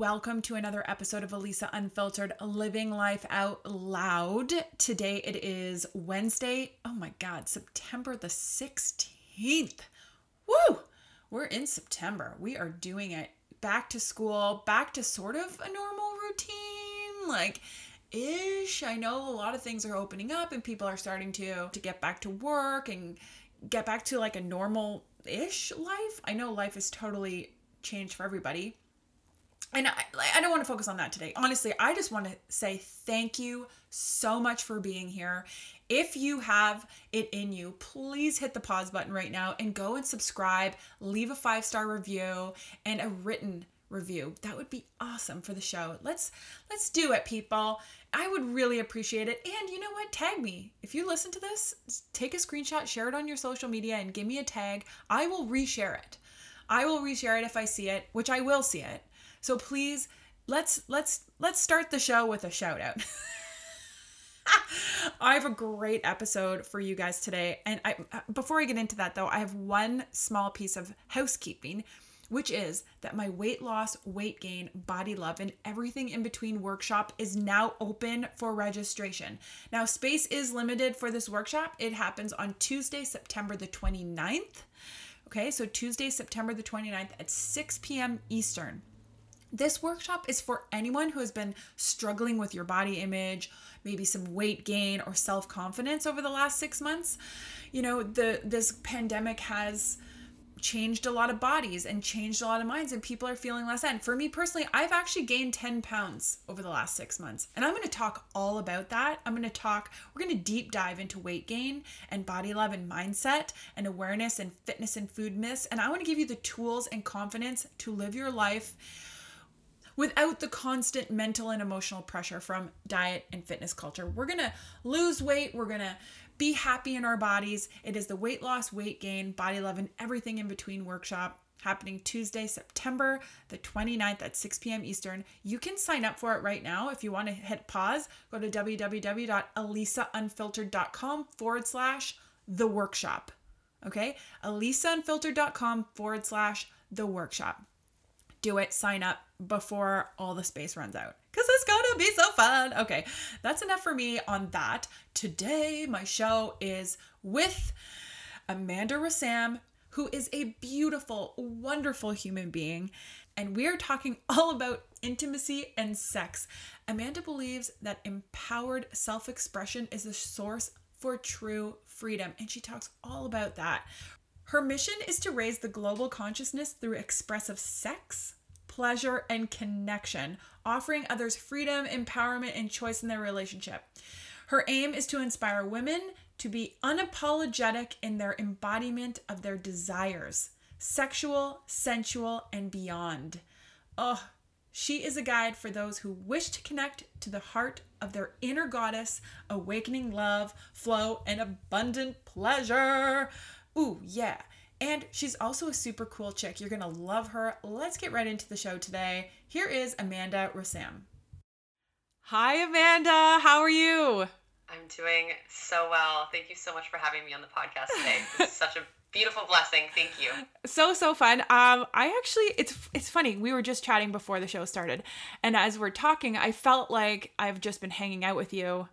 Welcome to another episode of Elisa Unfiltered Living Life Out Loud. Today it is Wednesday. Oh my God, September the 16th. Woo! We're in September. We are doing it back to school, back to sort of a normal routine. Like, ish. I know a lot of things are opening up and people are starting to to get back to work and get back to like a normal ish life. I know life is totally changed for everybody. And I, I don't want to focus on that today. Honestly, I just want to say thank you so much for being here. If you have it in you, please hit the pause button right now and go and subscribe, leave a five star review and a written review. That would be awesome for the show. Let's let's do it, people. I would really appreciate it. And you know what? Tag me. If you listen to this, take a screenshot, share it on your social media and give me a tag. I will reshare it. I will reshare it if I see it, which I will see it. So please let's let's let's start the show with a shout out. I have a great episode for you guys today. And I before I get into that though, I have one small piece of housekeeping which is that my weight loss, weight gain, body love, and everything in between workshop is now open for registration. Now, space is limited for this workshop. It happens on Tuesday, September the 29th. Okay, so Tuesday, September the 29th at 6 p.m. Eastern. This workshop is for anyone who has been struggling with your body image, maybe some weight gain or self-confidence over the last 6 months. You know, the this pandemic has changed a lot of bodies and changed a lot of minds and people are feeling less and for me personally i've actually gained 10 pounds over the last six months and i'm going to talk all about that i'm going to talk we're going to deep dive into weight gain and body love and mindset and awareness and fitness and food myths and i want to give you the tools and confidence to live your life without the constant mental and emotional pressure from diet and fitness culture. We're going to lose weight, we're going to be happy in our bodies. It is the weight loss, weight gain, body love, and everything in between workshop happening Tuesday, September the 29th at 6 p.m. Eastern. You can sign up for it right now. If you want to hit pause, go to www.elisaunfiltered.com forward slash the workshop. Okay? elisaunfiltered.com forward slash the workshop. Do it, sign up before all the space runs out because it's gonna be so fun. Okay, that's enough for me on that. Today, my show is with Amanda Rassam, who is a beautiful, wonderful human being. And we're talking all about intimacy and sex. Amanda believes that empowered self expression is the source for true freedom. And she talks all about that. Her mission is to raise the global consciousness through expressive sex, pleasure, and connection, offering others freedom, empowerment, and choice in their relationship. Her aim is to inspire women to be unapologetic in their embodiment of their desires, sexual, sensual, and beyond. Oh, she is a guide for those who wish to connect to the heart of their inner goddess, awakening love, flow, and abundant pleasure. Ooh, yeah. And she's also a super cool chick. You're going to love her. Let's get right into the show today. Here is Amanda Rassam. Hi, Amanda. How are you? I'm doing so well. Thank you so much for having me on the podcast today. It's such a beautiful blessing. Thank you. So so fun. Um I actually it's it's funny. We were just chatting before the show started. And as we're talking, I felt like I've just been hanging out with you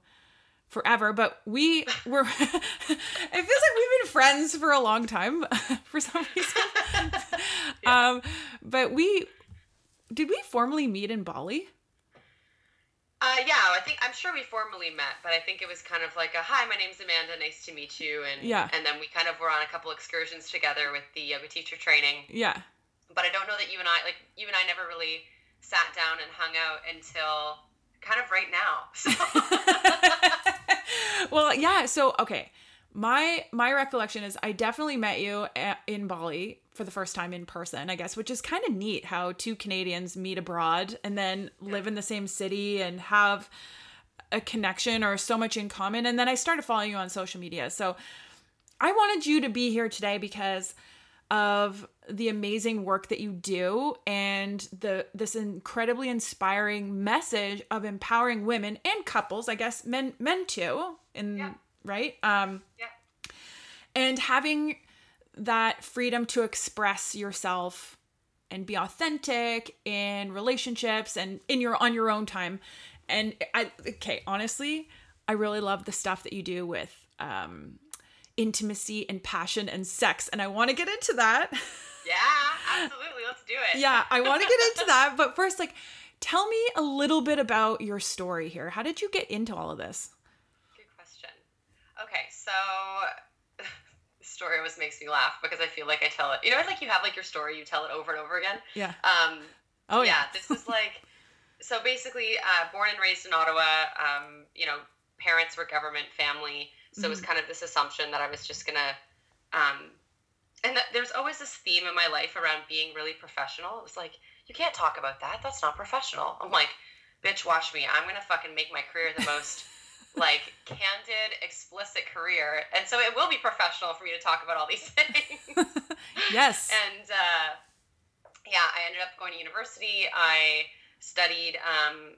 forever, but we were it feels like we've been friends for a long time for some reason. yeah. Um but we did we formally meet in Bali? Uh, yeah, I think I'm sure we formally met, but I think it was kind of like a hi, my name's Amanda, nice to meet you, and yeah, and then we kind of were on a couple excursions together with the yoga teacher training. Yeah, but I don't know that you and I like you and I never really sat down and hung out until kind of right now. So. well, yeah. So okay, my my recollection is I definitely met you at, in Bali for the first time in person, I guess, which is kind of neat how two Canadians meet abroad and then live in the same city and have a connection or so much in common. And then I started following you on social media. So I wanted you to be here today because of the amazing work that you do and the this incredibly inspiring message of empowering women and couples, I guess men men too, in Yeah. right? Um Yeah. and having that freedom to express yourself and be authentic in relationships and in your on your own time and i okay honestly i really love the stuff that you do with um intimacy and passion and sex and i want to get into that Yeah, absolutely. Let's do it. yeah i want to get into that but first like tell me a little bit about your story here how did you get into all of this. Okay, so story always makes me laugh because I feel like I tell it. You know, it's like you have like your story, you tell it over and over again. yeah Um, oh yeah, yeah, this is like so basically uh, born and raised in Ottawa. Um, you know, parents were government family, so it was kind of this assumption that I was just gonna. Um, and that there's always this theme in my life around being really professional. It was like you can't talk about that. That's not professional. I'm like, bitch, watch me. I'm gonna fucking make my career the most. Like candid, explicit career, and so it will be professional for me to talk about all these things yes and uh, yeah, I ended up going to university. I studied um,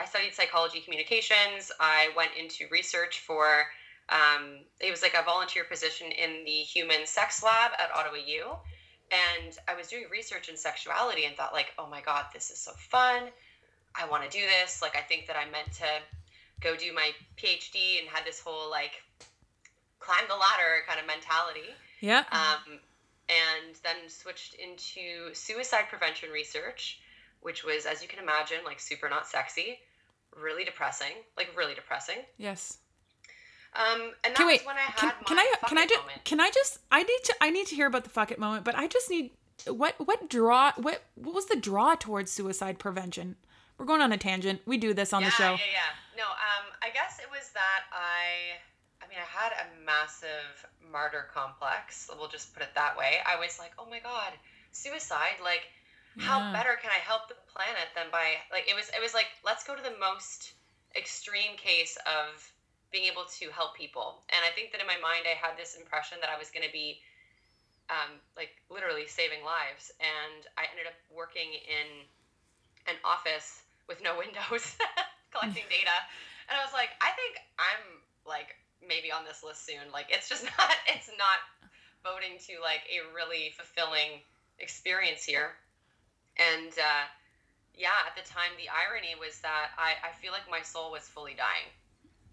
I studied psychology communications. I went into research for um, it was like a volunteer position in the human sex lab at Ottawa U, and I was doing research in sexuality and thought like, oh my god, this is so fun. I want to do this. Like, I think that I'm meant to go do my PhD and had this whole like climb the ladder kind of mentality yeah um, and then switched into suicide prevention research, which was, as you can imagine, like super not sexy, really depressing, like really depressing. yes Um, and that wait, when I had can, my can I can I just moment. can I just I need to I need to hear about the fuck it moment, but I just need what what draw what what was the draw towards suicide prevention? We're going on a tangent. We do this on yeah, the show. Yeah, yeah. No, um, I guess it was that I, I mean, I had a massive martyr complex. We'll just put it that way. I was like, oh my god, suicide. Like, how better can I help the planet than by like it was. It was like let's go to the most extreme case of being able to help people. And I think that in my mind, I had this impression that I was going to be. Um, like literally saving lives, and I ended up working in an office with no windows collecting data and i was like i think i'm like maybe on this list soon like it's just not it's not voting to like a really fulfilling experience here and uh, yeah at the time the irony was that i, I feel like my soul was fully dying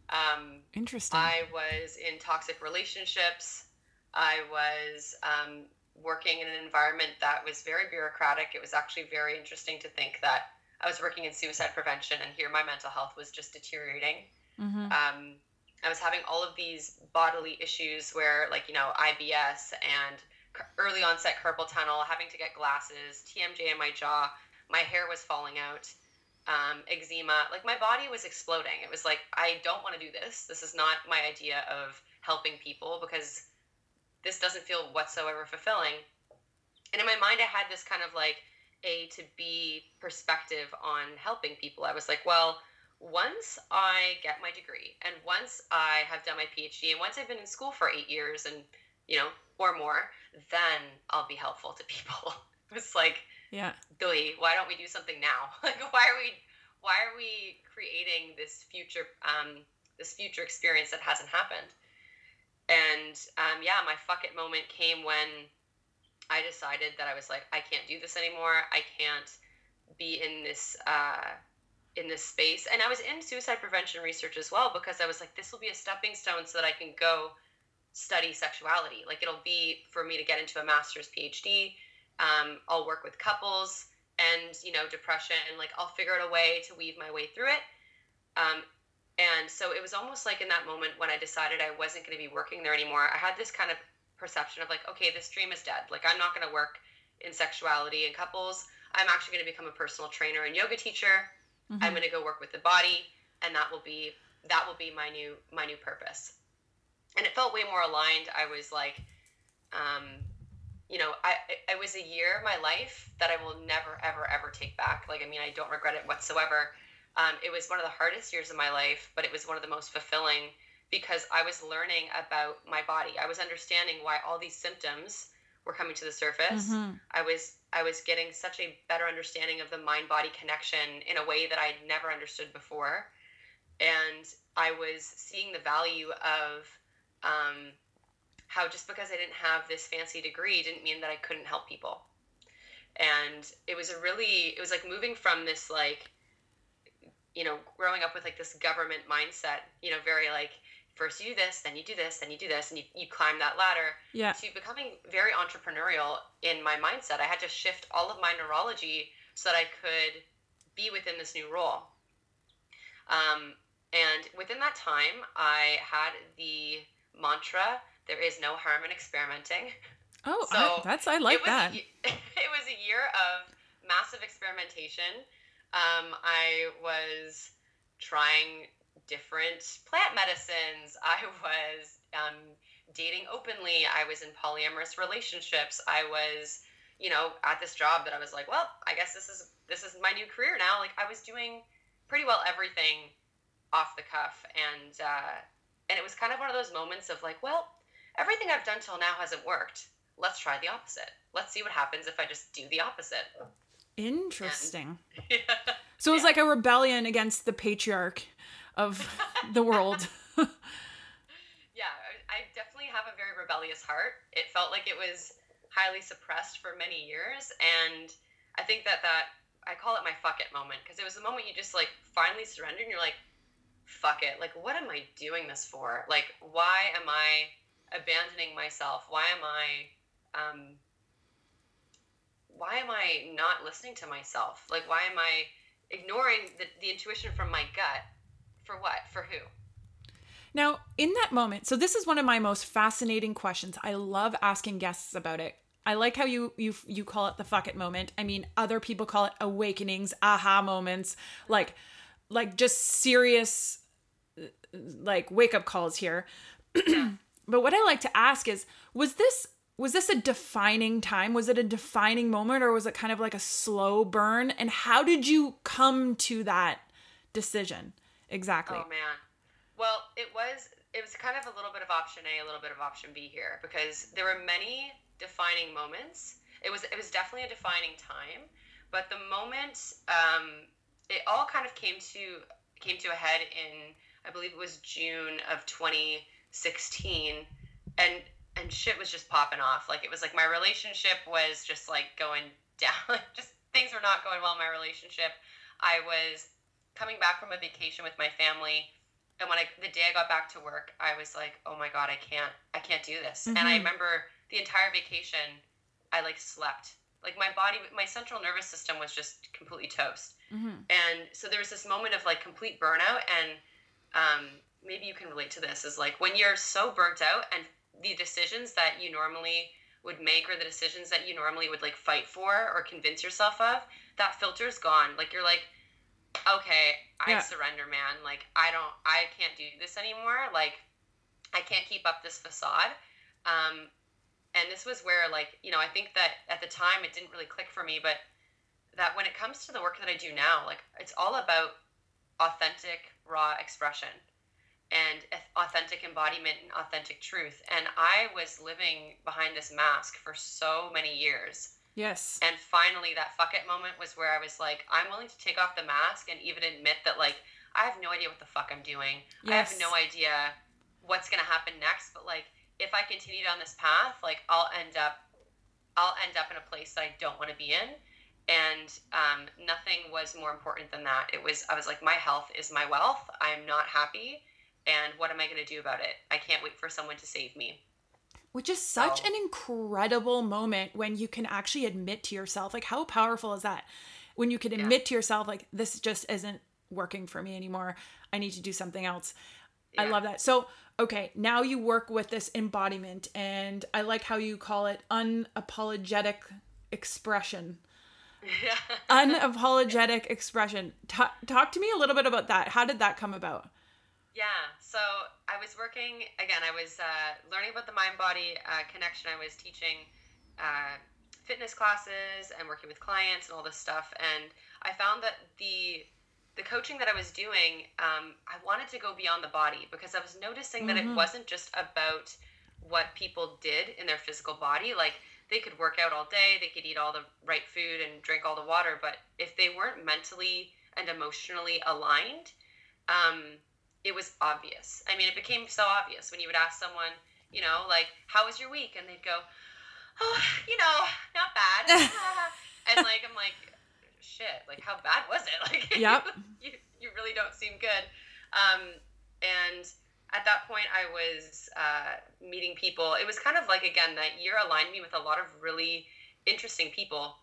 um, Interesting. I was in toxic relationships. I was um, working in an environment that was very bureaucratic. It was actually very interesting to think that I was working in suicide prevention, and here my mental health was just deteriorating. hmm Um, I was having all of these bodily issues where, like, you know, IBS and early onset carpal tunnel, having to get glasses, TMJ in my jaw, my hair was falling out, um, eczema. Like, my body was exploding. It was like, I don't want to do this. This is not my idea of helping people because this doesn't feel whatsoever fulfilling. And in my mind, I had this kind of like A to B perspective on helping people. I was like, well, once I get my degree and once I have done my PhD and once I've been in school for eight years and, you know, or more, then I'll be helpful to people. it's like, Yeah. Billy, why don't we do something now? Like, why are we, why are we creating this future, um, this future experience that hasn't happened? And um, yeah, my fuck it moment came when I decided that I was like, I can't do this anymore. I can't be in this uh, in this space. And I was in suicide prevention research as well because I was like, this will be a stepping stone so that I can go study sexuality. Like it'll be for me to get into a master's PhD. Um, I'll work with couples and you know depression. and Like I'll figure out a way to weave my way through it. Um, and so it was almost like in that moment when I decided I wasn't going to be working there anymore, I had this kind of perception of like, okay, this dream is dead. Like, I'm not going to work in sexuality and couples. I'm actually going to become a personal trainer and yoga teacher. Mhm. I'm going to go work with the body, and that will be that will be my new my new purpose and it felt way more aligned i was like um, you know i it was a year of my life that i will never ever ever take back like i mean i don't regret it whatsoever um, it was one of the hardest years of my life but it was one of the most fulfilling because i was learning about my body. I was understanding why all these symptoms were coming to the surface. Mm-hmm. i was i was getting such a better understanding of the mind body connection in a way that i'd never understood before. And i was seeing the value of um, how just because i didn't have this fancy degree didn't mean that i couldn't help people. And it was a really it was like moving from this like you know growing up with like this government mindset you know very like first you do this then you do this then you do this and you, you climb that ladder Yeah. to becoming very entrepreneurial in my mindset. I had to shift all of my neurology so that I could be within this new role. Um, and within that time, I had the mantra there is no harm in experimenting. Oh, So, I, that's I like it was, that. It was a year of massive experimentation. Um, I was trying different plant medicines. I was um, dating openly. I was in polyamorous relationships. I was, you know, at this job that I was like, well, I guess this is this is my new career now. Like I was doing pretty well everything off the cuff, and uh, and it was kind of one of those moments of like, well, everything I've done till now hasn't worked. Let's try the opposite. Let's see what happens if I just do the opposite. Interesting. yeah. So it was Yeah. like a rebellion against the patriarch of the world. Yeah, I- definitely have a very rebellious heart. It felt like it was highly suppressed for many years, and I think that that I call it my fuck it moment because it was the moment you just like finally surrender and you're like, fuck it. Like, what am I doing this for? Like, why am I abandoning myself? Why am I, um, why am I not listening to myself? Like, why am I ignoring the, the intuition from my gut? For what? For who? Now, in that moment, so this is one of my most fascinating questions. I love asking guests about it. I like how you you you call it the fuck it moment. I mean, other people call it awakenings, aha moments, like like just serious like wake up calls here. but what I like to ask is was this was this a defining time? Was it a defining moment or was it kind of like a slow burn? And how did you come to that decision? Exactly. Oh man. Well, it was it was kind of a little bit of option A, a little bit of option B here because there were many defining moments. It was it was definitely a defining time, but the moment um, it all kind of came to came to a head in I believe it was June of 2016, and and shit was just popping off. Like it was like my relationship was just like going down. just things were not going well in my relationship. I was coming back from a vacation with my family and when I the day I got back to work, I was like, "Oh my god, I can't, I can't do this." And I Mhm. remember the entire vacation, I like slept. Like my body, my central nervous system was just completely toast. Mhm. And so there was this moment of like complete burnout, and um, maybe you can relate to this. Is like when you're so burnt out, and the decisions that you normally would make, or the decisions that you normally would like fight for or convince yourself of, that filter's gone. Like you're like, okay, I Yeah. surrender, man. Like I don't, I can't do this anymore. Like I can't keep up this facade. Um, and this was where, like, you know, I think that at the time it didn't really click for me, but that when it comes to the work that I do now, like, it's all about authentic, raw expression and authentic embodiment and authentic truth. And I was living behind this mask for so many years. Yes. And finally, that fuck it moment was where I was like, I'm willing to take off the mask and even admit that, like, I have no idea what the fuck I'm doing. I have no idea what's gonna happen next. But like, if I continue down this path, like, I'll end up, I'll end up in a place that I don't want to be in. And um, nothing was more important than that. It was, I was like, my health is my wealth. I'm not happy. And what am I going to do about it? I can't wait for someone to save me. Which is such an incredible moment when you can actually admit to yourself, like, how powerful is that? When you can Yeah. admit to yourself, like, this just isn't working for me anymore. I need to do something else. I love that. So, okay, now you work with this embodiment, and I like how you call it unapologetic expression. Yeah. Unapologetic expression. Ta- talk to me a little bit about that. How did that come about? Yeah. So I was working again. I was uh, learning about the mind body uh, connection. I was teaching uh, fitness classes and working with clients and all this stuff. And I found that the the coaching that I was doing, um, I wanted to go beyond the body because I was noticing that Mhm. it wasn't just about what people did in their physical body. Like they could work out all day, they could eat all the right food and drink all the water, but if they weren't mentally and emotionally aligned, um, it was obvious. I mean, it became so obvious when you would ask someone, you know, like, "How was your week?" and they'd go, "Oh, you know, not bad." and like, I'm like, "Shit, like, how bad was it?" Like, Yep. you, you really don't seem good. Um, and at that point, I was uh, meeting people. It was kind of like again that year aligned me with a lot of really interesting people,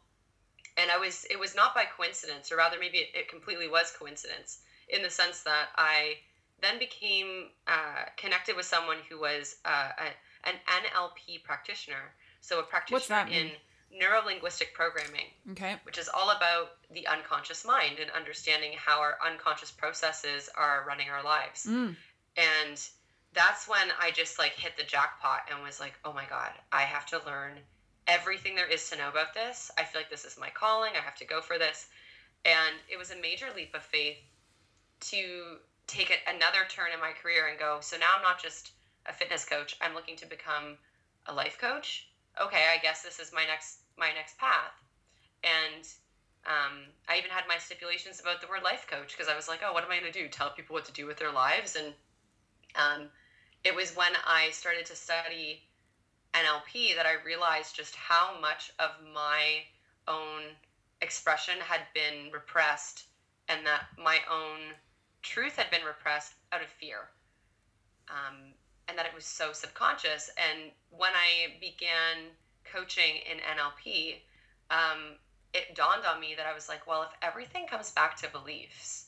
and I was. It was not by coincidence, or rather, maybe it, it completely was coincidence in the sense that I then became uh, connected with someone who was uh, a, an NLP practitioner. So a practitioner in neurolinguistic programming Okay. which is all about the unconscious mind and understanding how our unconscious processes are running our lives. Mm. And that's when I just like hit the jackpot and was like, oh my God, I have to learn everything there is to know about this. I feel like this is my calling. I have to go for this. And it was a major leap of faith to take it another turn in my career and go, so now I'm not just a fitness coach, I'm looking to become a life coach. Okay, I guess this is my next my next path. And um, I even had my stipulations about the word life coach because I was like, oh, what am I going to do? Tell people what to do with their lives? And um, it was when I started to study NLP that I realized just how much of my own expression had been repressed and that my own truth had been repressed out of fear. Um, and that it was so subconscious. And when I began coaching in NLP, um, it dawned on me that I was like, well, if everything comes back to beliefs,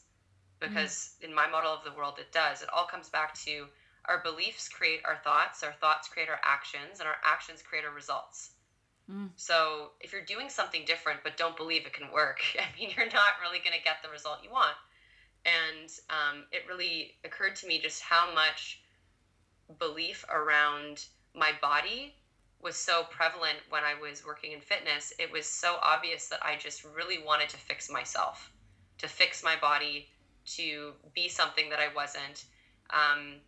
because in my model of the world it does, it all comes back to our beliefs create our thoughts, our thoughts create our actions, and our actions create our results. Mm. So if you're doing something different but don't believe it can work, I mean, you're not really going to get the result you want. And um, it really occurred to me just how much belief around my body was so prevalent when I was working in fitness. It was so obvious that I just really wanted to fix myself, to fix my body, to be something that I wasn't. Um,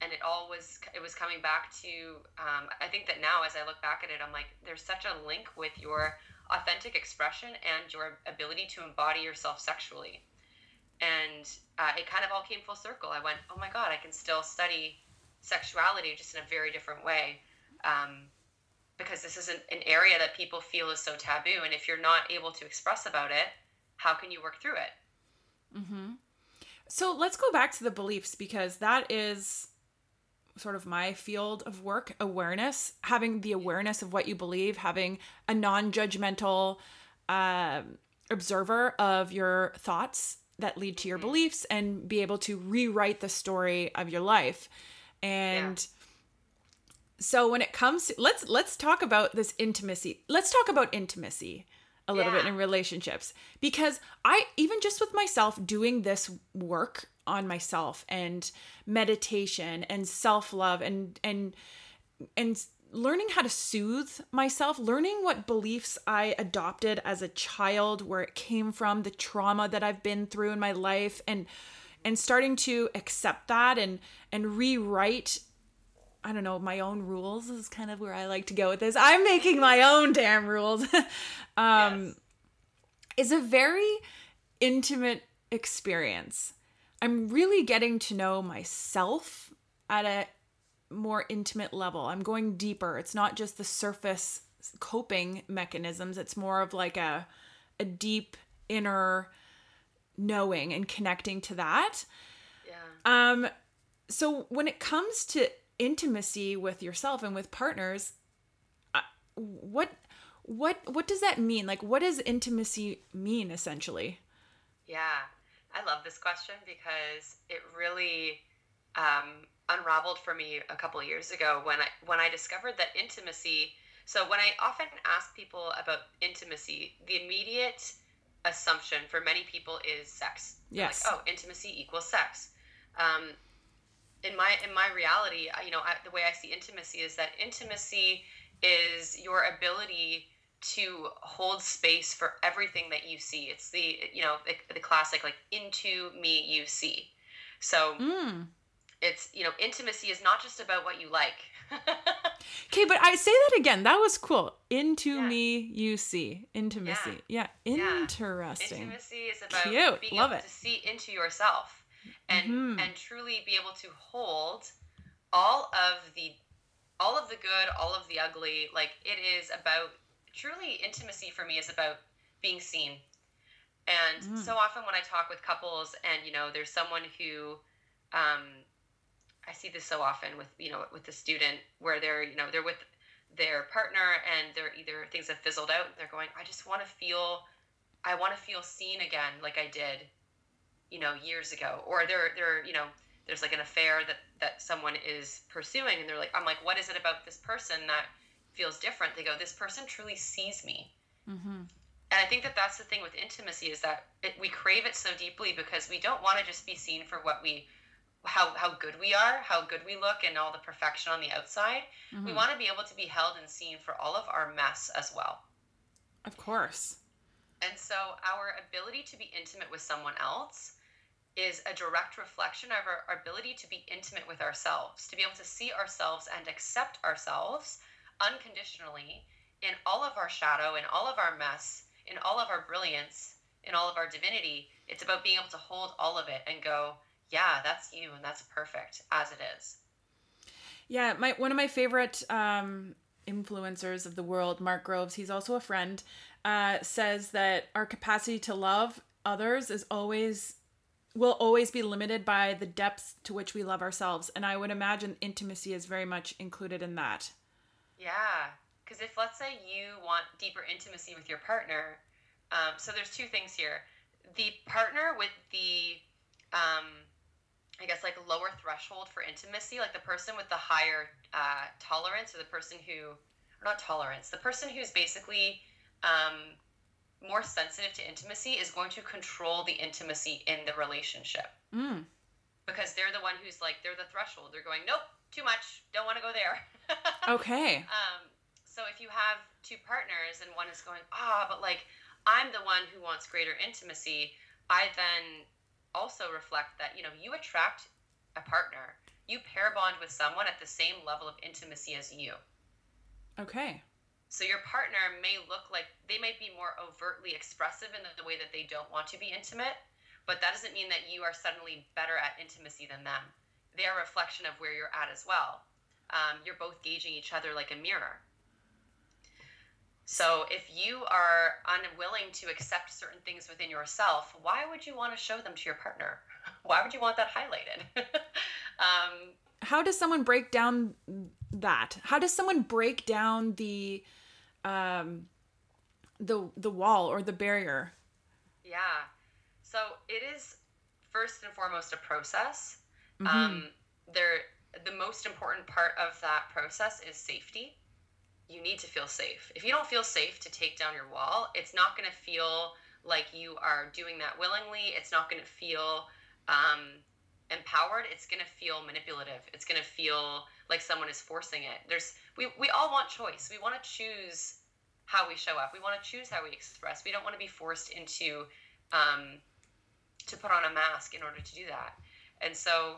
and it all was it was coming back to um, i think that now as i look back at it i'm like there's such a link with your authentic expression and your ability to embody yourself sexually and uh, it kind of all came full circle. I went oh my god i can still study sexuality just in a very different way um, because this is an, an area that people feel is so taboo and if you're not able to express about it how can you work through it? Mm-hmm. So let's go back to the beliefs because that is sort of my field of work awareness, having the awareness of what you believe, having a non judgmental um observer of your thoughts that lead to your mm-hmm. beliefs and be able to rewrite the story of your life. And so when it comes to let's let's talk about this intimacy. Let's talk about intimacy a little bit in relationships because I even just with myself doing this work on myself and meditation and self-love and and and learning how to soothe myself, learning what beliefs I adopted as a child, where it came from, the trauma that I've been through in my life and and starting to accept that and and rewrite I don't know, my own rules is kind of where I like to go with this. I'm making my own damn rules. um Yes. is a very intimate experience. I'm really getting to know myself at a more intimate level. I'm going deeper. It's not just the surface coping mechanisms. It's more of like a a deep inner knowing and connecting to that. yeah Um so when it comes to intimacy with yourself and with partners, uh, what what what does that mean? Like what does intimacy mean essentially? Yeah, I love this question because it really um, unraveled for me a couple of years ago when I when I discovered that intimacy. So when I often ask people about intimacy, the immediate assumption for many people is sex. Yes. Like, oh, intimacy equals sex. um, in my in my reality, you know, I, the way I see intimacy is that intimacy is your ability to hold space for everything that you see. It's the you know the, the classic like into me you see. So mm. It's you know intimacy is not just about what you like. okay, but I say that again. That was cool. Into yeah. me you see intimacy. Yeah, yeah. interesting. Yeah. Intimacy is about Cute. being Love able it. to see into yourself and mm-hmm. and truly be able to hold all of the all of the good, all of the ugly. Like it is about truly intimacy for me is about being seen. And mm. so often when I talk with couples and you know there's someone who um, I see this so often with you know with the student where they're you know they're with their partner and they're either things have fizzled out and they're going I just want to feel I want to feel seen again like I did you know years ago. Or they're they're you know there's like an affair that that someone is pursuing and they're like i'm like what is it about this person that feels different? They go this person truly sees me. Mm-hmm. and i think that that's the thing with intimacy is that it, we crave it so deeply because we don't want to just be seen for what we how how good we are how good we look and all the perfection on the outside mm-hmm. we want to be able to be held and seen for all of our mess as well of course and so our ability to be intimate with someone else is a direct reflection of our, our, ability to be intimate with ourselves, to be able to see ourselves and accept ourselves unconditionally in all of our shadow, in all of our mess, in all of our brilliance, in all of our divinity. It's about being able to hold all of it and go, yeah, that's you and that's perfect as it is. Yeah, my one of my favorite um, influencers of the world, Mark Groves, he's also a friend, uh, says that our capacity to love others is always will always be limited by the depths to which we love ourselves. And I would imagine intimacy is very much included in that. Yeah. Because if, let's say, you want deeper intimacy with your partner, um, so there's two things here. The partner with the, um, I guess, like lower threshold for intimacy, like the person with the higher uh, tolerance, or the person who, or not tolerance, the person who's basically um, more sensitive to intimacy is going to control the intimacy in the relationship. Mm. Because they're the one who's like, they're the threshold. They're going, nope, too much. Don't want to go there. okay. Um, so if you have two partners and one is going, ah, but like, I'm the one who wants greater intimacy, I then also reflect that, you know, you attract a partner. You pair bond with someone at the same level of intimacy as you. Okay. So your partner may look like they might be more overtly expressive in the way that they don't want to be intimate, but that doesn't mean that you are suddenly better at intimacy than them. They are a reflection of where you're at as well. Um, you're both gauging each other like a mirror. So if you are unwilling to accept certain things within yourself, why would you want to show them to your partner? Why would you want that highlighted? um, How does someone break down that? How does someone break down the um, the the wall or the barrier? Yeah. So it is first and foremost a process. Mm-hmm. Um, there, the most important part of that process is safety. You need to feel safe. If you don't feel safe to take down your wall, it's not going to feel like you are doing that willingly. It's not going to feel um, empowered. It's going to feel manipulative. It's going to feel like someone is forcing it. There's we we all want choice. We want to choose how we show up. We want to choose how we express. We don't want to be forced into um, to put on a mask in order to do that. And so,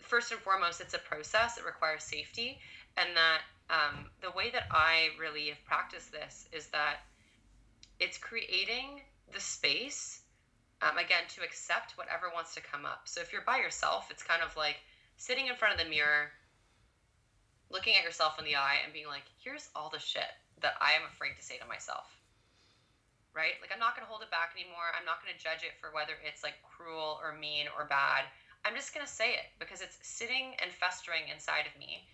first and foremost, it's a process. It requires safety, and that um, the way that I really have practiced this is that it's creating the space um, again to accept whatever wants to come up. So if you're by yourself, it's kind of like sitting in front of the mirror looking at yourself in the eye and being like, here's all the shit that I am afraid to say to myself. Right? Like, I'm not going to hold it back anymore. I'm not going to judge it for whether it's like cruel or mean or bad. I'm just going to say it because it's sitting and festering inside of me.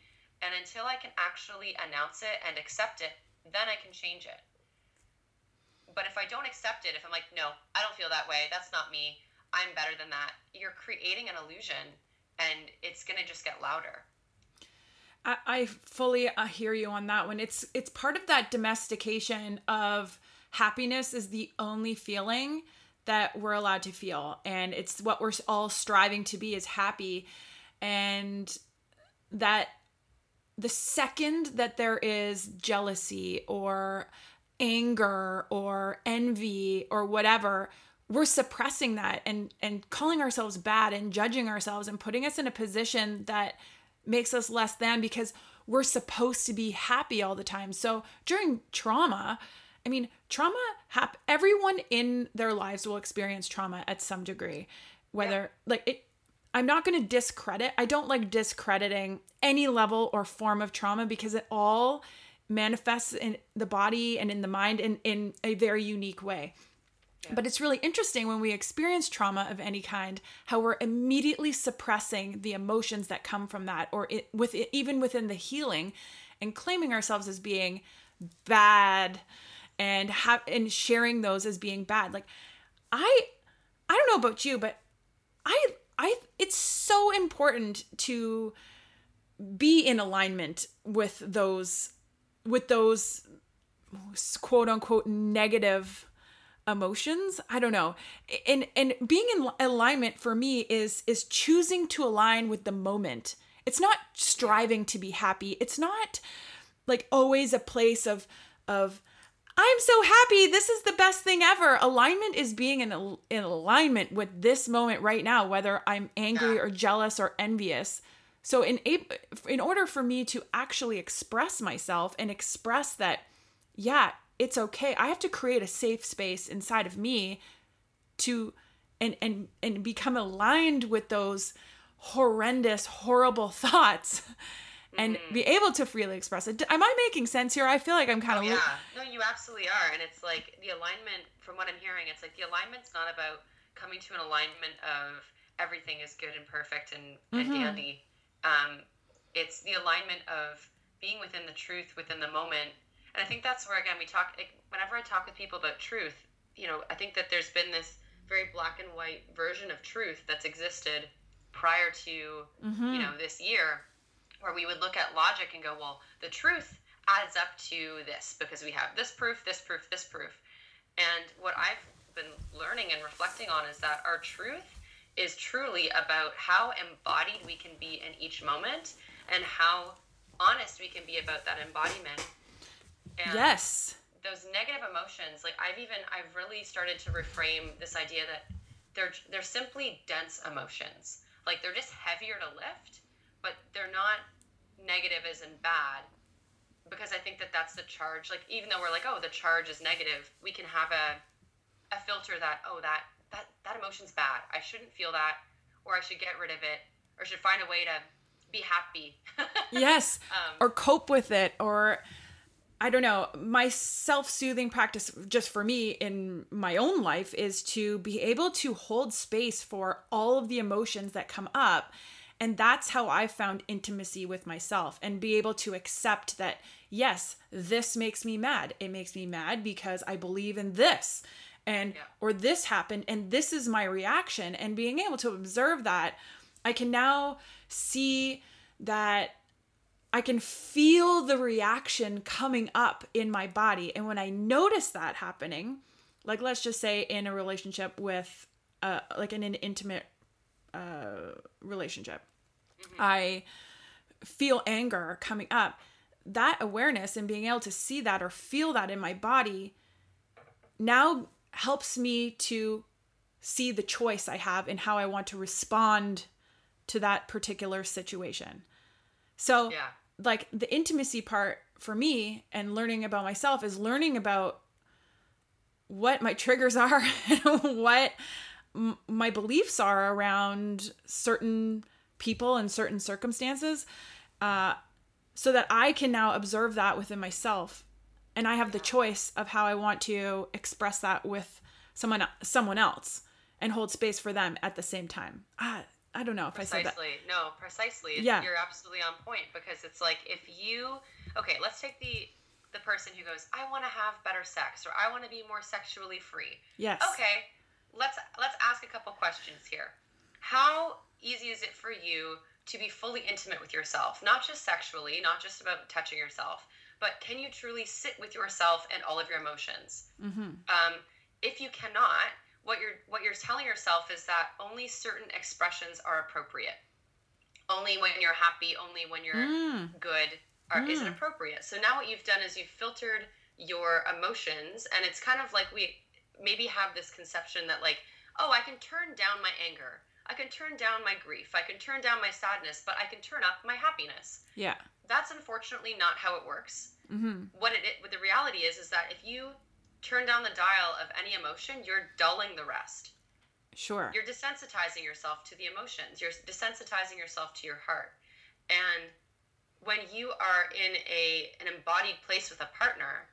And until I can actually announce it and accept it, then I can change it. But if I don't accept it, if I'm like, no, I don't feel that way, that's not me, I'm better than that, you're creating an illusion and it's going to just get louder. I, I fully uh, hear you on that one. It's it's part of that domestication of happiness is the only feeling that we're allowed to feel and it's what we're all striving to be is happy and that the second that there is jealousy or anger or envy or whatever we're suppressing that and and calling ourselves bad and judging ourselves and putting us in a position that makes us less than because we're supposed to be happy all the time. So during trauma, I mean, trauma hap- everyone in their lives will experience trauma at some degree. Whether yeah. like it I'm not going to discredit. I don't like discrediting any level or form of trauma because it all manifests in the body and in the mind in in a very unique way. But it's really interesting when we experience trauma of any kind, how we're immediately suppressing the emotions that come from that, or it, with it, even within the healing, and claiming ourselves as being bad, and have and sharing those as being bad. Like, I, I don't know about you, but I, I, it's so important to be in alignment with those, with those quote unquote negative emotions. I don't know. And and being in alignment for me is is choosing to align with the moment. It's not striving to be happy. It's not like always a place of of i'm so happy. This is the best thing ever. Alignment is being in, in alignment with this moment right now whether i'm angry or jealous or envious. So in in order for me to actually express myself and express that yeah it's okay. I have to create a safe space inside of me to and and and become aligned with those horrendous horrible thoughts and mm-hmm. be able to freely express it. Am I making sense here? I feel like I'm kind of. oh, Yeah. no, you absolutely are. And it's like the alignment from what I'm hearing, it's like the alignment's not about coming to an alignment of everything is good and perfect and, mm-hmm. and dandy. Um, it's the alignment of being within the truth within the moment and I think that's where again we talk. Whenever I talk with people about truth, you know, I think that there's been this very black and white version of truth that's existed prior to mm-hmm. you know this year, where we would look at logic and go, well, the truth adds up to this because we have this proof, this proof, this proof. And what I've been learning and reflecting on is that our truth is truly about how embodied we can be in each moment and how honest we can be about that embodiment and yes. Those negative emotions, like I've even I've really started to reframe this idea that they're they're simply dense emotions. Like they're just heavier to lift, but they're not negative as in bad because I think that that's the charge. Like even though we're like, oh, the charge is negative, we can have a a filter that oh that that that emotion's bad. I shouldn't feel that, or I should get rid of it, or should find a way to be happy. yes, um, or cope with it, or I don't know, my self soothing practice just for me in my own life is to be able to hold space for all of the emotions that come up. And that's how I found intimacy with myself and be able to accept that, yes, this makes me mad. It makes me mad because I believe in this and, yeah. or this happened and this is my reaction. And being able to observe that, I can now see that I can feel the reaction coming up in my body. And when I notice that happening, like let's just say in a relationship with, uh, like in an intimate uh, relationship, mm-hmm. I feel anger coming up. That awareness and being able to see that or feel that in my body now helps me to see the choice I have and how I want to respond to that particular situation. So, yeah like the intimacy part for me and learning about myself is learning about what my triggers are and what m- my beliefs are around certain people in certain circumstances uh, so that i can now observe that within myself and i have the choice of how i want to express that with someone someone else and hold space for them at the same time ah, I don't know if precisely. I said that. No, precisely. Yeah. You're absolutely on point because it's like if you okay, let's take the the person who goes, I want to have better sex or I want to be more sexually free. Yes. Okay. Let's let's ask a couple questions here. How easy is it for you to be fully intimate with yourself? Not just sexually, not just about touching yourself, but can you truly sit with yourself and all of your emotions? Mm-hmm. Um, if you cannot, what you're what you're telling yourself is that only certain expressions are appropriate. Only when you're happy, only when you're Mm. good are, is it Mm. appropriate. So now what you've done is you've filtered your emotions, and it's kind of like we maybe have this conception that like, oh, I can turn down my anger, I can turn down my grief, I can turn down my sadness, but I can turn up my happiness. Yeah. That's unfortunately not how it works Mm-hmm. what it what the reality is is that if you turn down the dial of any emotion you're dulling the rest Sure. you're desensitizing yourself to the emotions you're desensitizing yourself to your heart and when you are in a an embodied place with a partner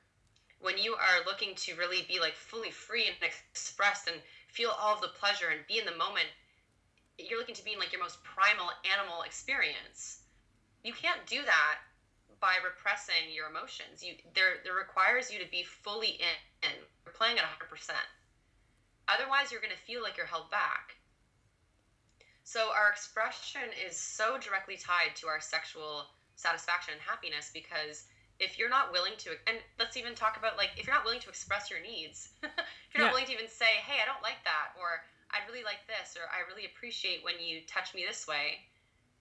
when you are looking to really be like fully free and expressed and feel all of the pleasure and be in the moment you're looking to be in like your most primal animal experience you can't do that by repressing your emotions. You there there requires you to be fully in, you're playing at 100% otherwise you're going to feel like you're held back. So our expression is so directly tied to our sexual satisfaction and happiness because if you're not willing to and let's even talk about like if you're not willing to express your needs if you're Yeah. not willing to even say hey i don't like that or i'd really like this or i really appreciate when you touch me this way.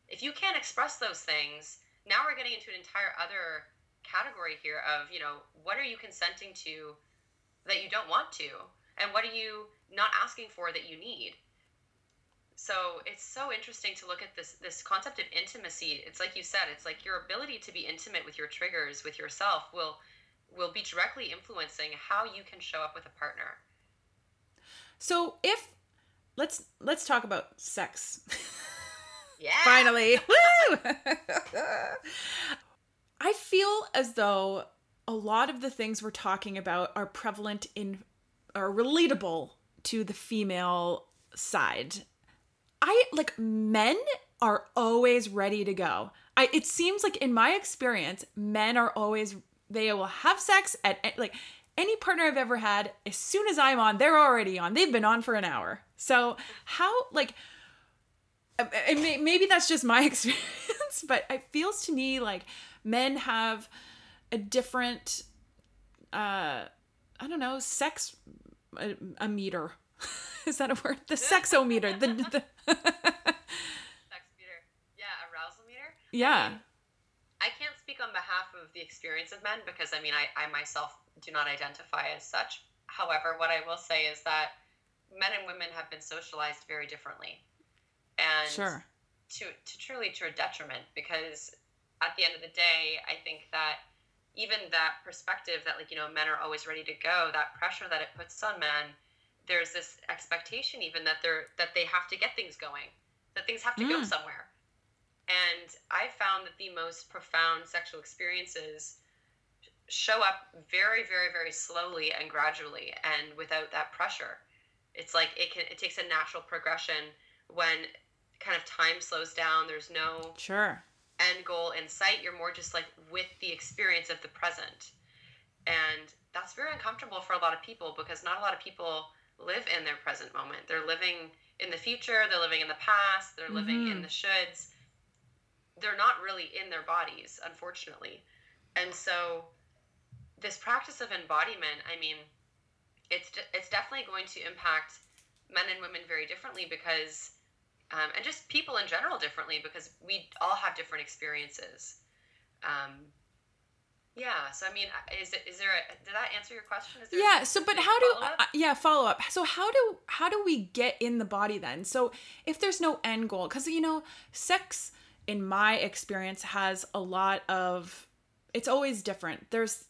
If you can't express those things now we're getting into an entire other category here of you know what are you consenting to that you don't want to? And what are you not asking for that you need? So it's so interesting to look at this this concept of intimacy. It's like you said it's like your ability to be intimate with your triggers with yourself will will be directly influencing how you can show up with a partner. So if let's let's talk about sex. yeah Finally. Woo! I feel as though a lot of the things we're talking about are prevalent in are relatable to the female side. I like men are always ready to go. I it seems like in my experience, men are always they will have sex at at- like any partner I've ever had, as soon as I'm on, they're already on. They've been on for an hour. So how like uh, may- maybe that's just my experience, but it feels to me like men have a different, uh, I don't know, sex a, a meter. Is that a word? The sexometer. The, the sex meter yeah arousal meter yeah. I can't speak on behalf of the experience of men because I mean I, I myself do not identify as such. However, what I will say is that men and women have been socialized very differently. And Sure. to, to truly to a detriment because at the end of the day, I think that even that perspective that like, you know, men are always ready to go, that pressure that it puts on men, there's this expectation even that they're that they have to get things going, that things have to go Mm. somewhere. And I found that the most profound sexual experiences show up very, very, very slowly and gradually and without that pressure. It's like it can it takes a natural progression when kind of time slows down, there's no Sure. end goal in sight. You're more just like with the experience of the present. And that's very uncomfortable for a lot of people because not a lot of people live in their present moment. They're living in the future, they're living in the past, they're living in Mhm. the shoulds. They're not really in their bodies, unfortunately. And so this practice of embodiment, I mean, it's de- it's definitely going to impact men and women very differently because um, and just people in general differently because we all have different experiences. Um, yeah, so I mean, is it is there a, did that answer your question? Is there a Yeah. So, but how do uh, yeah follow up? So how do how do we get in the body then? So if there's no end goal, because you know, sex in my experience has a lot of it's always different. There's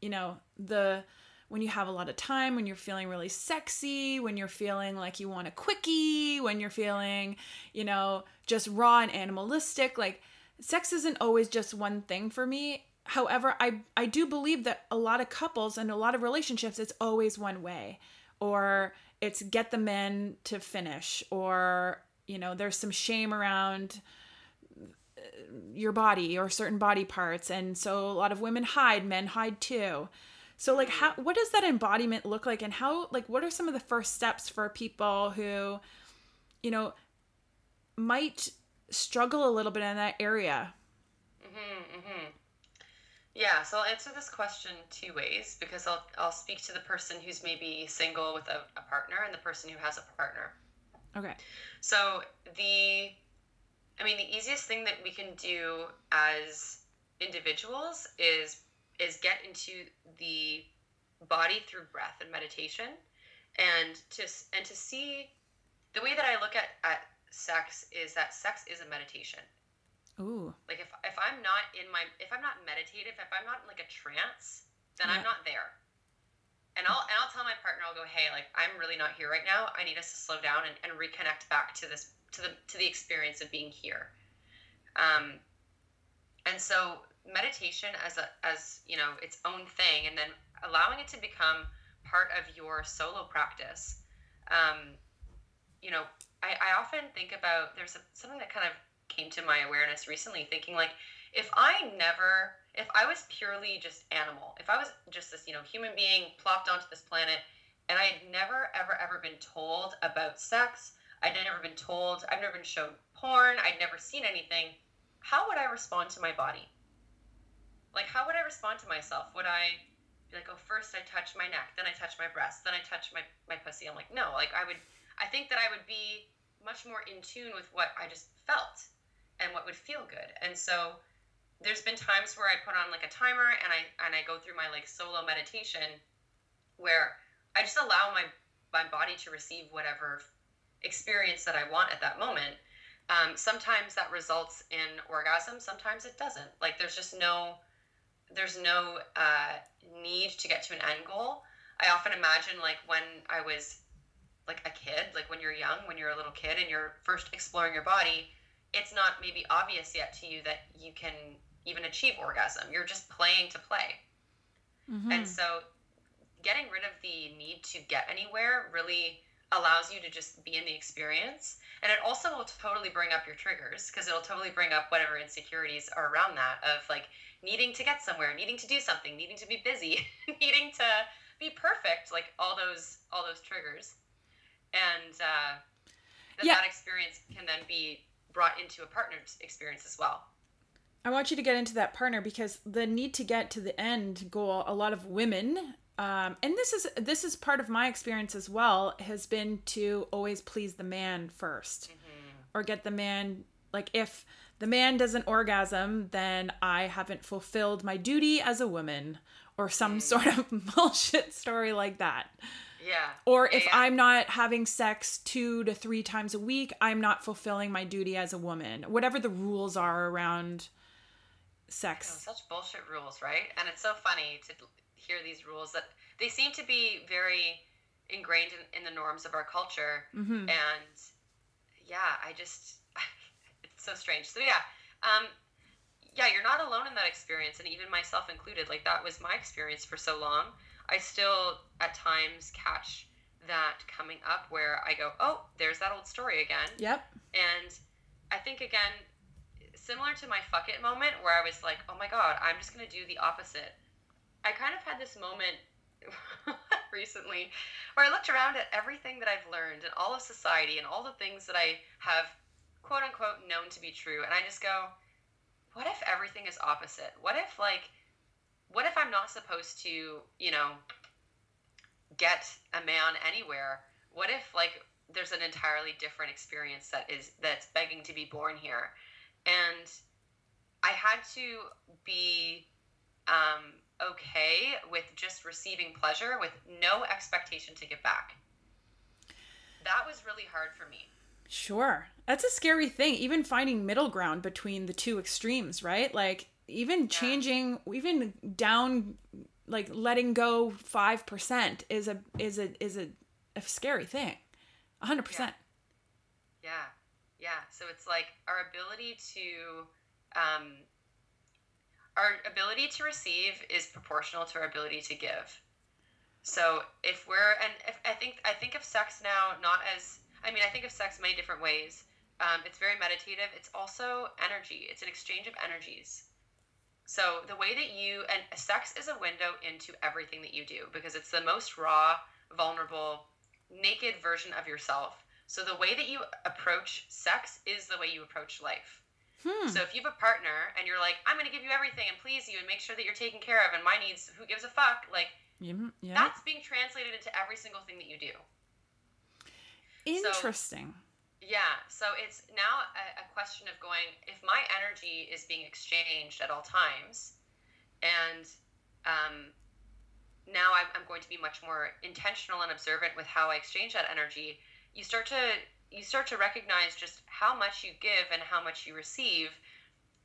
you know the when you have a lot of time, when you're feeling really sexy, when you're feeling like you want a quickie, when you're feeling, you know, just raw and animalistic, like sex isn't always just one thing for me. However, I I do believe that a lot of couples and a lot of relationships it's always one way or it's get the men to finish or you know, there's some shame around your body or certain body parts and so a lot of women hide, men hide too. So like how what does that embodiment look like and how like what are some of the first steps for people who you know might struggle a little bit in that area? Mm-hmm, mm-hmm. Yeah, so I'll answer this question two ways because I'll I'll speak to the person who's maybe single with a, a partner and the person who has a partner. Okay. So the I mean the easiest thing that we can do as individuals is is get into the body through breath and meditation and to and to see the way that I look at at sex is that sex is a meditation. Ooh. Like if if I'm not in my if I'm not meditative, if I'm not in like a trance, then Yeah. I'm not there. And I'll and I'll tell my partner, I'll go, hey, like I'm really not here right now. I need us to slow down and, and reconnect back to this to the to the experience of being here. Um and so meditation as a as you know its own thing and then allowing it to become part of your solo practice um, you know I, I often think about there's a, something that kind of came to my awareness recently thinking like if i never if i was purely just animal if i was just this you know human being plopped onto this planet and i had never ever ever been told about sex i'd never been told i've never been shown porn i'd never seen anything. How would i respond to my body? Like how would i respond to myself? Would i be like oh first i touch my neck then i touch my breast then i touch my, my pussy. I'm like no like i would i think that i would be much more in tune with what i just felt and what would feel good. And so there's been times where i put on like a timer and i and i go through my like solo meditation where i just allow my my body to receive whatever experience that i want at that moment um, sometimes that results in orgasm sometimes it doesn't. Like there's just no there's no uh, need to get to an end goal. I often imagine like when i was like a kid like when you're young when you're a little kid and you're first exploring your body it's not maybe obvious yet to you that you can even achieve orgasm. You're just playing to play. Mhm. and so getting rid of the need to get anywhere really allows you to just be in the experience. And it also will totally bring up your triggers because it'll totally bring up whatever insecurities are around that of like needing to get somewhere, needing to do something, needing to be busy, needing to be perfect, like all those all those triggers. And uh, that Yeah. that experience can then be brought into a partner's experience as well. I want you to get into that partner because the need to get to the end goal, a lot of women, um, and this is this is part of my experience as well, has been to always please the man 1st or get the man like if the man doesn't orgasm, then I haven't fulfilled my duty as a woman, or some sort of bullshit story like that. Yeah. Or if yeah. I'm not having sex two to three times a week, I'm not fulfilling my duty as a woman. Whatever the rules are around sex. such bullshit rules, right? And it's so funny to hear these rules that they seem to be very ingrained in, in the norms of our culture. hmm And yeah, I just, it's so strange. So yeah, um, yeah, you're not alone in that experience, and even myself included. Like that was my experience for so long. I still at times catch that coming up where I go, oh, there's that old story again. Yep. And I think again, similar to my fuck it moment where I was like, oh my god, I'm just gonna do the opposite. I kind of had this moment recently where I looked around at everything that I've learned and all of society and all the things that I have quote unquote known to be true, and I just go, what if everything is opposite? What if like what if I'm not supposed to, you know, get a man anywhere? What if like there's an entirely different experience that is that's begging to be born here? And I had to be um, okay with just receiving pleasure with no expectation to give back. That was really hard for me. Sure. That's a scary thing, even finding middle ground between the two extremes, right? Like even changing even down like letting go 5% is a is a is a, a scary thing. 100%. Yeah, yeah. So it's like our ability to, um, our ability to receive is proportional to our ability to give. So if we're, and if, I think I think of sex now not as, I mean, I think of sex many different ways. Um, it's very meditative. It's also energy. It's an exchange of energies. So the way that you and sex is a window into everything that you do because it's the most raw, vulnerable, naked version of yourself. So the way that you approach sex is the way you approach life. Hmm. So if you have a partner and you're like, I'm going to give you everything and please you and make sure that you're taken care of and my needs, who gives a fuck? Like, yeah. that's being translated into every single thing that you do. Interesting. So, yeah. So it's now a, a question of going, if my energy is being exchanged at all times, and um, now I'm, I'm going to be much more intentional and observant with how I exchange that energy, you start to you start to recognize just how much you give and how much you receive,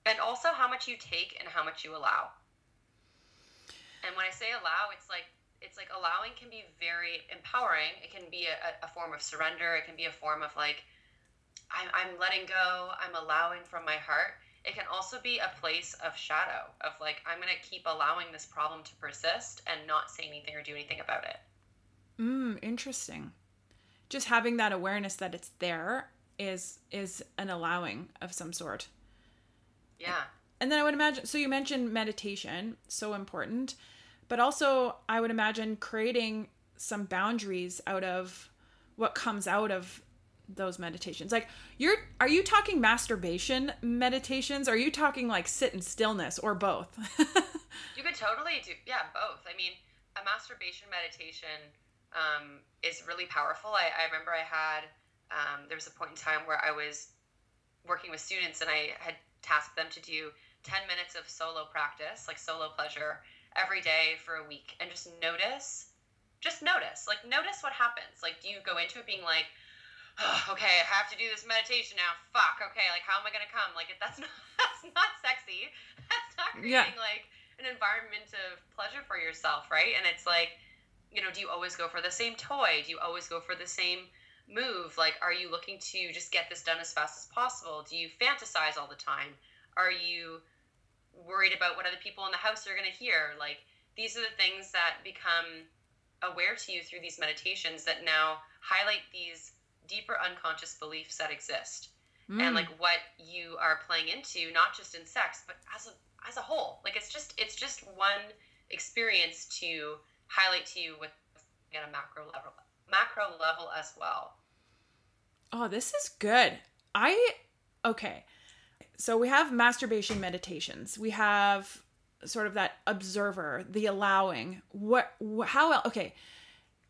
and also how much you take and how much you allow. And when I say allow, it's like it's like allowing can be very empowering. It can be a, a form of surrender. It can be a form of like I'm, I'm letting go. I'm allowing from my heart. It can also be a place of shadow of like I'm gonna keep allowing this problem to persist and not say anything or do anything about it. Mm, interesting just having that awareness that it's there is is an allowing of some sort. Yeah. And then I would imagine so you mentioned meditation, so important, but also I would imagine creating some boundaries out of what comes out of those meditations. Like you're are you talking masturbation meditations? Are you talking like sit in stillness or both? you could totally do yeah, both. I mean, a masturbation meditation um, is really powerful. I, I remember I had, um, there was a point in time where I was working with students and I had tasked them to do 10 minutes of solo practice, like solo pleasure, every day for a week and just notice, just notice, like notice what happens. Like, do you go into it being like, oh, okay, I have to do this meditation now. Fuck. Okay, like how am I gonna come? Like that's not that's not sexy. That's not creating yeah. like an environment of pleasure for yourself, right? And it's like you know, do you always go for the same toy? Do you always go for the same move? Like, are you looking to just get this done as fast as possible? Do you fantasize all the time? Are you worried about what other people in the house are going to hear? Like, these are the things that become aware to you through these meditations that now highlight these deeper unconscious beliefs that exist. Mm. And like what you are playing into, not just in sex, but as a as a whole. Like it's just it's just one experience to highlight to you with at a macro level macro level as well. Oh, this is good. I okay. So we have masturbation meditations. We have sort of that observer, the allowing. What how okay.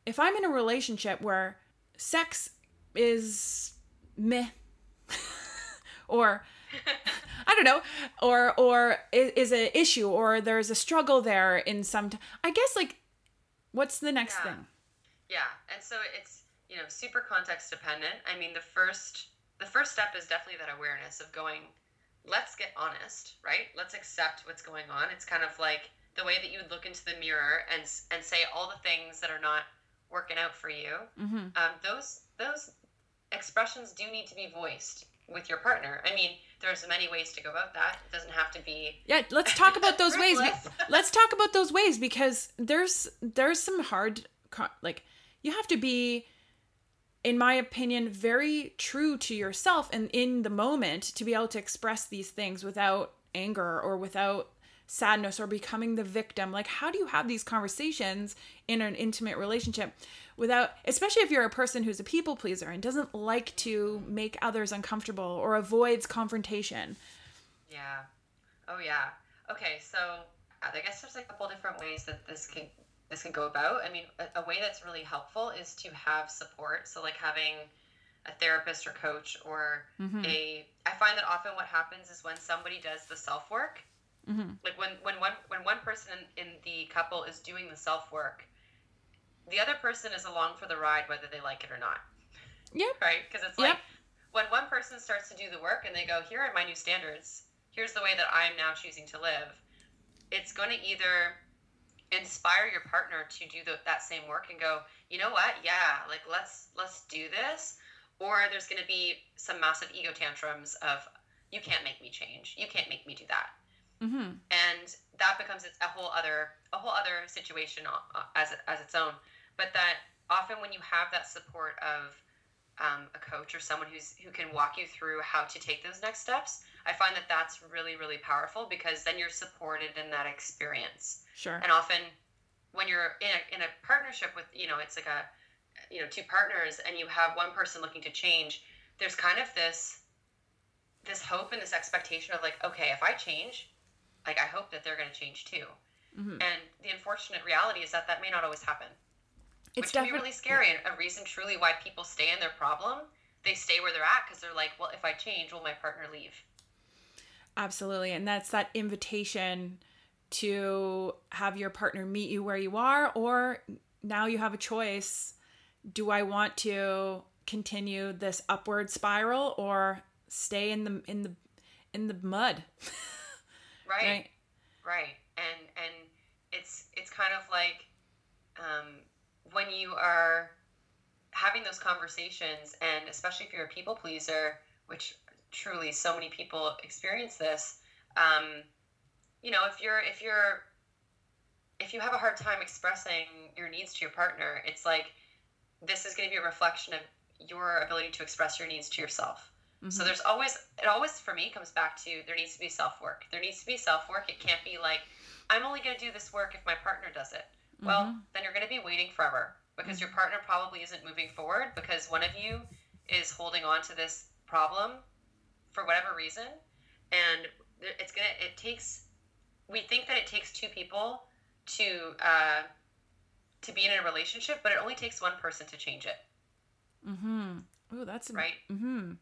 If I'm in a relationship where sex is meh or I don't know, or or is, is an issue, or there's a struggle there in some. T- I guess like What's the next yeah. thing? Yeah, and so it's you know super context dependent. I mean, the first the first step is definitely that awareness of going. Let's get honest, right? Let's accept what's going on. It's kind of like the way that you would look into the mirror and and say all the things that are not working out for you. Mm-hmm. Um, those those expressions do need to be voiced with your partner. I mean, there's many ways to go about that. It doesn't have to be. Yeah, let's talk about those ways. let's talk about those ways because there's there's some hard like you have to be in my opinion very true to yourself and in the moment to be able to express these things without anger or without sadness or becoming the victim. Like how do you have these conversations in an intimate relationship? Without especially if you're a person who's a people pleaser and doesn't like to make others uncomfortable or avoids confrontation. Yeah. Oh yeah. Okay so i guess there's a couple different ways that this can this can go about. I mean a, a way that's really helpful is to have support. So like having a therapist or coach or mm-hmm. a i find that often what happens is when somebody does the self work mm-hmm. like when when one when one person in, in the couple is doing the self work the other person is along for the ride whether they like it or not. Yeah. Right? Because it's like yep. when one person starts to do the work and they go, here are my new standards. Here's the way that I'm now choosing to live. It's going to either inspire your partner to do the, that same work and go, you know what? Yeah, like let's let's do this. Or there's going to be some massive ego tantrums of you can't make me change. You can't make me do that. Mm-hmm. And that becomes a whole other a whole other situation uh, as as its own but that often when you have that support of um, a coach or someone who's who can walk you through how to take those next steps i find that that's really really powerful because then you're supported in that experience sure and often when you're in a, in a partnership with you know it's like a you know two partners and you have one person looking to change there's kind of this this hope and this expectation of like, okay, if I change, like I hope that they're going to change too. Mhm. And the unfortunate reality is that that may not always happen, It's which can be definitely really scary. And a reason truly why people stay in their problem, they stay where they're at because they're like, well, if I change, will my partner leave? Absolutely. And that's that invitation to have your partner meet you where you are, or now you have a choice. Do I want to continue this upward spiral or stay in the in the in the mud? Right. right? Right. And and it's it's kind of like um, when you are having those conversations, and especially if you're a people pleaser, which truly so many people experience this. Um, you know, if you're if you're if you have a hard time expressing your needs to your partner, it's like this is going to be a reflection of your ability to express your needs to yourself. So Mhm. there's always it always for me comes back to there needs to be self work. There needs to be self work. It can't be like I'm only going to do this work if my partner does it. Well, Mhm. then you're going to be waiting forever because your partner probably isn't moving forward because one of you is holding on to this problem for whatever reason and it's going to it takes we think that it takes two people to uh to be in a relationship, but it only takes one person to change it, mm-hmm Oh, that's right? mm-hmm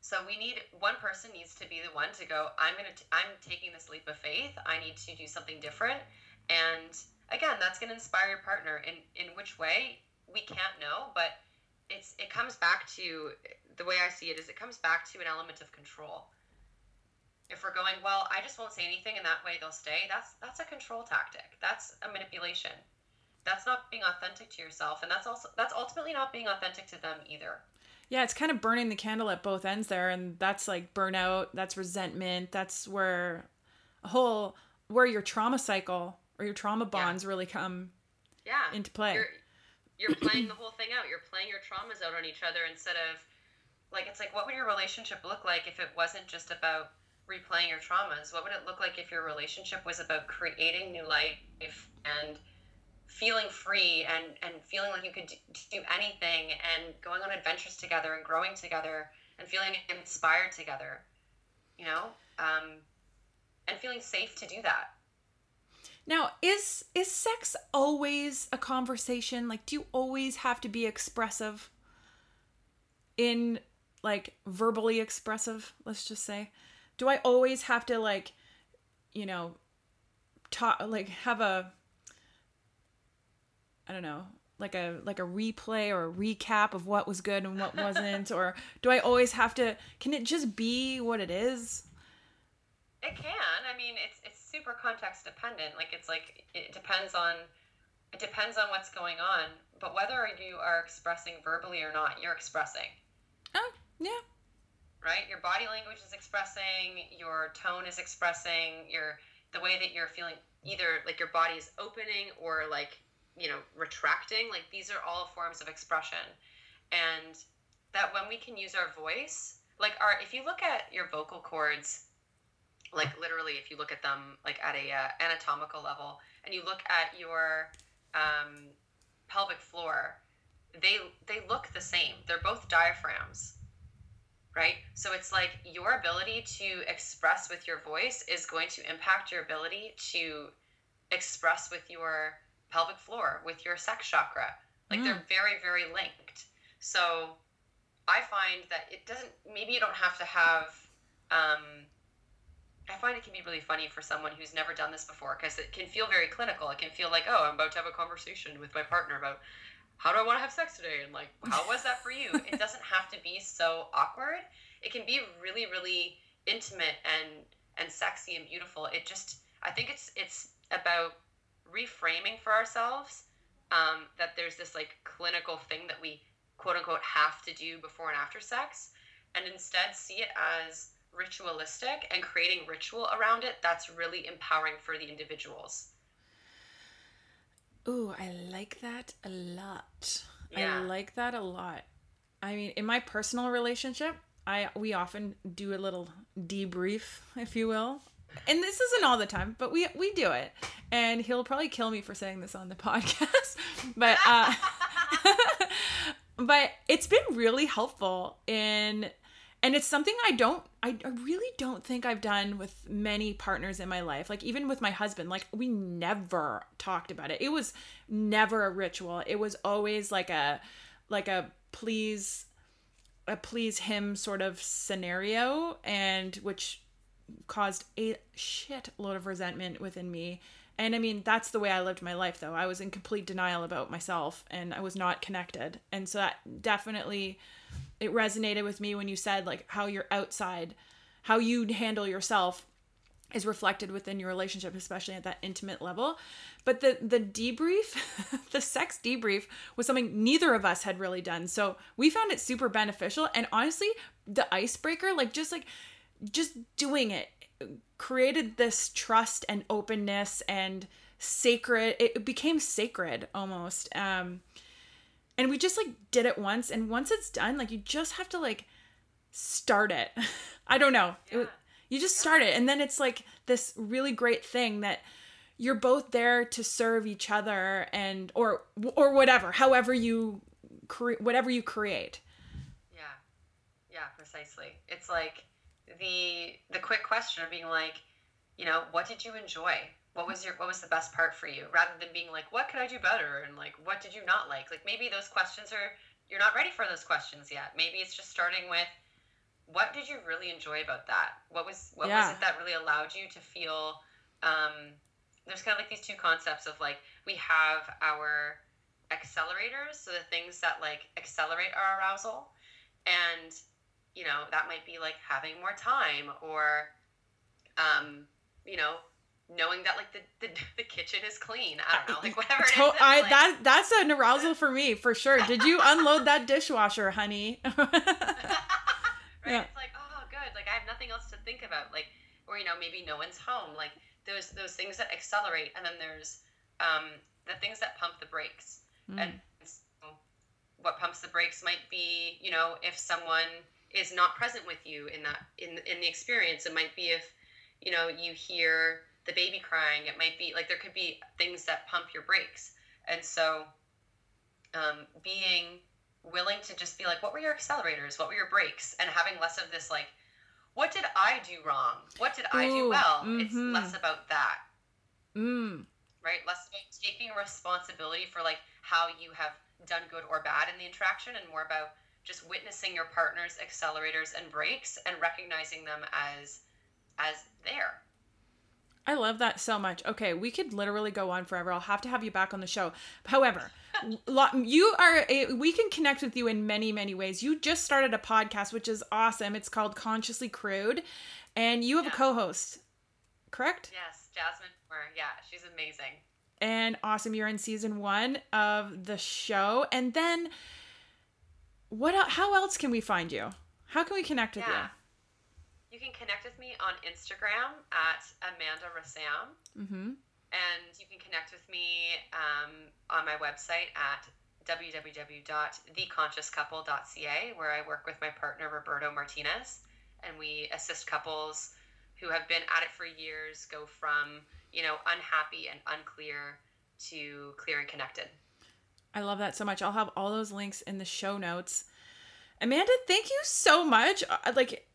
So we need one person needs to be the one to go. I'm gonna. T- I'm taking this leap of faith. I need to do something different. And again, that's gonna inspire your partner. In in which way we can't know, but it's it comes back to the way I see it is it comes back to an element of control. If we're going, well, I just won't say anything, and that way they'll stay. That's that's a control tactic. That's a manipulation. That's not being authentic to yourself, and that's also that's ultimately not being authentic to them either. Yeah, it's kind of burning the candle at both ends there, and that's like burnout. That's resentment. That's where a whole where your trauma cycle or your trauma bonds really come Yeah. into play. You're you're playing the whole thing out. You're playing your traumas out on each other instead of like it's like what would your relationship look like if it wasn't just about replaying your traumas? What would it look like if your relationship was about creating new life and feeling free and and feeling like you could do, do anything and going on adventures together and growing together and feeling inspired together, you know? Um and feeling safe to do that. Now, is is sex always a conversation? Like do you always have to be expressive in like verbally expressive, let's just say? Do I always have to like you know talk like have a I don't know, like a like a replay or a recap of what was good and what wasn't or do I always have to can it just be what it is? It can. I mean, it's it's super context dependent. Like it's like it depends on it depends on what's going on. But whether you are expressing verbally or not, you're expressing, Oh, yeah. right? Your body language is expressing, your tone is expressing, your the way that you're feeling either like your body is opening or like, you know, retracting. Like these are all forms of expression. And that when we can use our voice, like our if you look at your vocal cords like literally if you look at them like at a uh, anatomical level and you look at your um, pelvic floor they they look the same. They're both diaphragms right? So it's like your ability to express with your voice is going to impact your ability to express with your pelvic floor with your sex chakra. Like they're very very linked. So i find that it doesn't maybe you don't have to have um, I find it can be really funny for someone who's never done this before because it can feel very clinical. It can feel like, oh, I'm about to have a conversation with my partner about how do I want to have sex today and like how was that for you? it doesn't have to be so awkward. It can be really, really intimate and and sexy and beautiful. It just I think it's it's about reframing for ourselves um, that there's this like clinical thing that we quote unquote have to do before and after sex, and instead see it as ritualistic and creating ritual around it that's really empowering for the individuals. Ooh, I like that a lot. Yeah. I like that a lot. I mean, in my personal relationship, I we often do a little debrief, if you will. And this isn't all the time, but we we do it. And he'll probably kill me for saying this on the podcast. but uh but it's been really helpful in and it's something I don't I, I really don't think I've done with many partners in my life. Like even with my husband, like we never talked about it. It was never a ritual. It was always like a like a please a please him sort of scenario and which caused a shit load of resentment within me. And I mean, that's the way I lived my life though. I was in complete denial about myself and I was not connected. And so that definitely it resonated with me when you said like how you're outside, how you handle yourself is reflected within your relationship, especially at that intimate level. But the the debrief, the sex debrief was something neither of us had really done. So we found it super beneficial. And honestly, the icebreaker, like just like just doing it created this trust and openness and sacred it became sacred almost um and we just like did it once and once it's done like you just have to like start it. I don't know. Yeah. it, you just start it and then it's like this really great thing that you're both there to serve each other and or or whatever however you create whatever you create. Yeah. Yeah precisely. It's like the the quick question of being like you know what did you enjoy? What was your what was the best part for you? Rather than being like what could i do better? and like what did you not like? Like maybe those questions are you're not ready for those questions yet. Maybe it's just starting with what did you really enjoy about that? What was what yeah. was it that really allowed you to feel um, there's kind of like these two concepts of like we have our accelerators so the things that like accelerate our arousal and you know that might be like having more time or um, you know knowing that like the, the, the kitchen is clean. I don't know, like whatever it is. I like... that that's an arousal for me for sure. Did you unload that dishwasher, honey? right? Yeah. It's like, oh good. Like I have nothing else to think about. Like or you know, maybe no one's home. Like those those things that accelerate and then there's um the things that pump the brakes. Mm. And so what pumps the brakes might be, you know, if someone is not present with you in that in in the experience. It might be if, you know, you hear the baby crying. It might be like there could be things that pump your brakes. And so um, being willing to just be like, what were your accelerators? What were your brakes? And having less of this like, what did I do wrong? What did Ooh, I do well? Mm-hmm. It's less about that. Mm. Right? Less about taking responsibility for like how you have done good or bad in the interaction and more about just witnessing your partner's accelerators and brakes and recognizing them as as there I love that so much. Okay, we could literally go on forever. I'll have to have you back on the show. However, you are a, we can connect with you in many many ways. You just started a podcast which is awesome. It's called Consciously Crude and you have yeah. a co-host. Correct? Yes, Jasmine Moore. Yeah, she's amazing. And awesome. You're in season 1 of the show. And then what how else can we find you? How can we connect with yeah. you? You can connect with me on Instagram at Amanda Rassam. Mm-hmm. And you can connect with me um, on my website at www.theconsciouscouple.ca, where I work with my partner, Roberto Martinez. And we assist couples who have been at it for years go from, you know, unhappy and unclear to clear and connected. I love that so much. I'll have all those links in the show notes. Amanda, thank you so much. Uh, like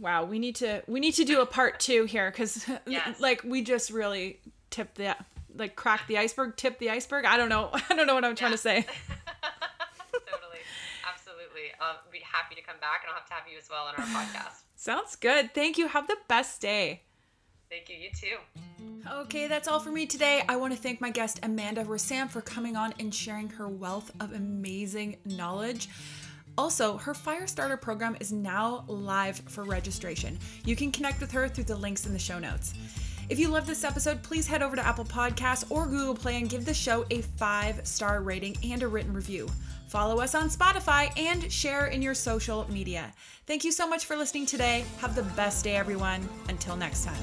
wow we need to we need to do a part two here because yes. like we just really tip the like crack the iceberg tip the iceberg. I don't know i don't know what i'm trying yeah. to say. Totally. Absolutely. I'll be happy to come back and i'll have to have you as well on our podcast. Sounds good. Thank you. Have the best day. Thank you. You too. Okay, that's all for me today. I want to thank my guest Amanda Rassam for coming on and sharing her wealth of amazing knowledge. Also, her Firestarter program is now live for registration. You can connect with her through the links in the show notes. If you love this episode, please head over to Apple Podcasts or Google Play and give the show a five star rating and a written review. Follow us on Spotify and share in your social media. Thank you so much for listening today. Have the best day, everyone. Until next time.